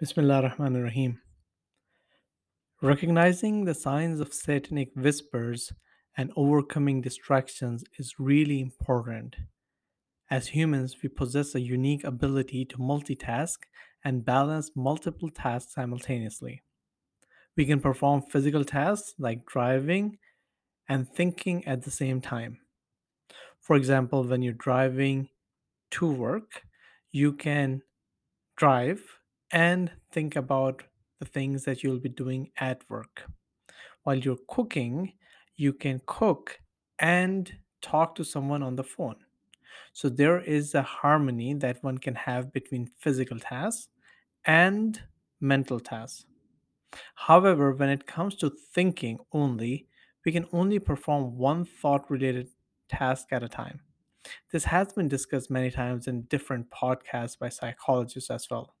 Bismillah ar-Rahman ar-Rahim. Recognizing the signs of satanic whispers and overcoming distractions is really important. As humans, we possess a unique ability to multitask and balance multiple tasks simultaneously. We can perform physical tasks like driving and thinking at the same time. For example, when you're driving to work, you can drive and think about the things that you'll be doing at work. While you're cooking, you can cook and talk to someone on the phone. So there is a harmony that one can have between physical tasks and mental tasks. However, when it comes to thinking only, we can only perform one thought related task at a time. This has been discussed many times in different podcasts by psychologists as well.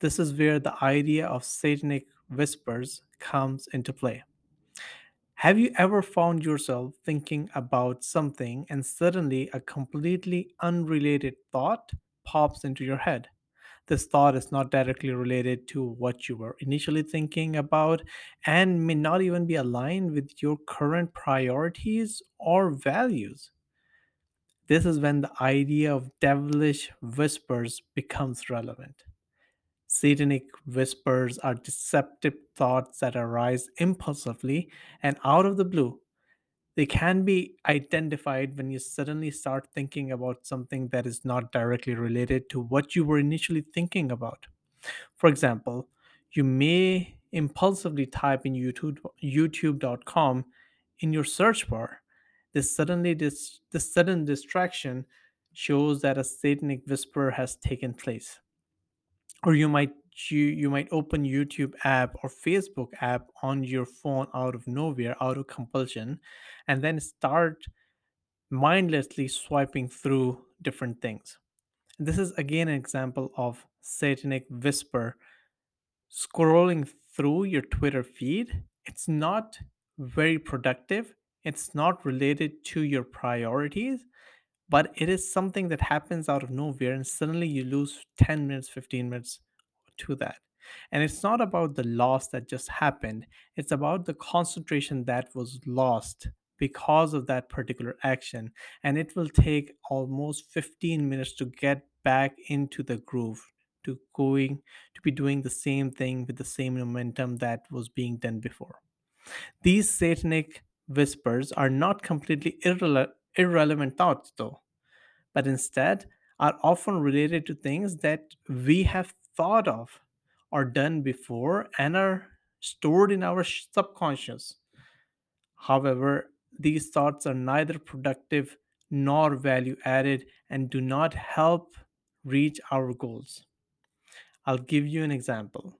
This is where the idea of satanic whispers comes into play. Have you ever found yourself thinking about something and suddenly a completely unrelated thought pops into your head? This thought is not directly related to what you were initially thinking about and may not even be aligned with your current priorities or values. This is when the idea of devilish whispers becomes relevant. Satanic whispers are deceptive thoughts that arise impulsively and out of the blue. They can be identified when you suddenly start thinking about something that is not directly related to what you were initially thinking about. For example, you may impulsively type in YouTube, youtube.com in your search bar. This suddenly this, sudden distraction shows that a satanic whisper has taken place or you might you, you might open youtube app or facebook app on your phone out of nowhere out of compulsion and then start mindlessly swiping through different things. This is again an example of satanic whisper scrolling through your twitter feed. It's not very productive. It's not related to your priorities but it is something that happens out of nowhere and suddenly you lose 10 minutes 15 minutes to that. And it's not about the loss that just happened it's about the concentration that was lost because of that particular action and it will take almost 15 minutes to get back into the groove to going to be doing the same thing with the same momentum that was being done before. These satanic whispers are not completely irrele- irrelevant thoughts though but instead are often related to things that we have thought of or done before and are stored in our subconscious. However, these thoughts are neither productive nor value added and do not help reach our goals. I'll give you an example.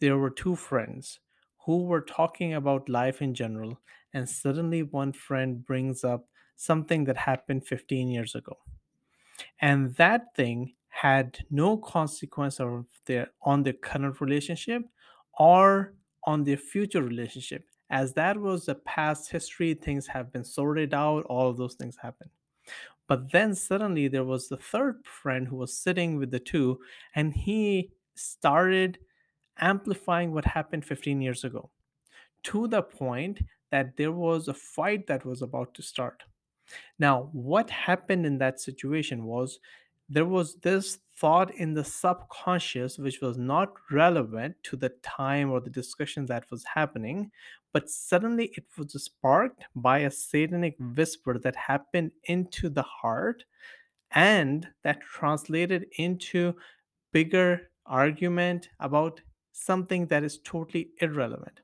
There were two friends who were talking about life in general, and suddenly one friend brings up something that happened 15 years ago. And that thing had no consequence of their on their current relationship or on their future relationship. As that was the past history things have been sorted out all of those things happened. But then suddenly there was the third friend who was sitting with the two and he started amplifying what happened 15 years ago to the point that there was a fight that was about to start now, what happened in that situation was there was this thought in the subconscious which was not relevant to the time or the discussion that was happening, but suddenly it was sparked by a satanic whisper that happened into the heart and that translated into bigger argument about something that is totally irrelevant.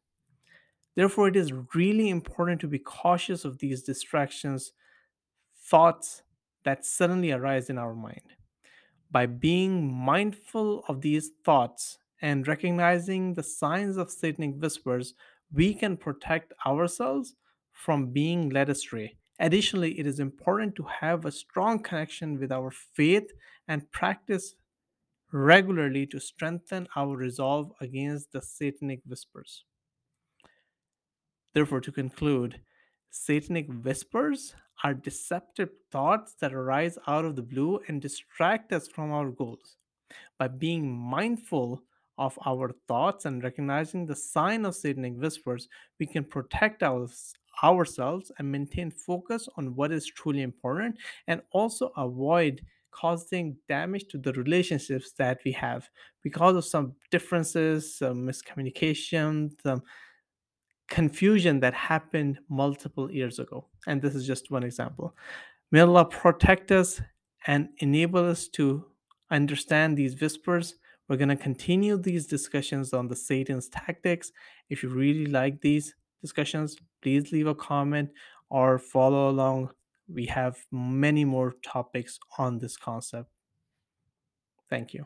Therefore, it is really important to be cautious of these distractions thoughts that suddenly arise in our mind. By being mindful of these thoughts and recognizing the signs of satanic whispers, we can protect ourselves from being led astray. Additionally, it is important to have a strong connection with our faith and practice regularly to strengthen our resolve against the satanic whispers. Therefore, to conclude, satanic whispers are deceptive thoughts that arise out of the blue and distract us from our goals. By being mindful of our thoughts and recognizing the sign of satanic whispers, we can protect our, ourselves and maintain focus on what is truly important and also avoid causing damage to the relationships that we have because of some differences, some miscommunication, some confusion that happened multiple years ago. And this is just one example. May Allah protect us and enable us to understand these whispers. We're going to continue these discussions on the Satan's tactics. If you really like these discussions, please leave a comment or follow along. We have many more topics on this concept. Thank you.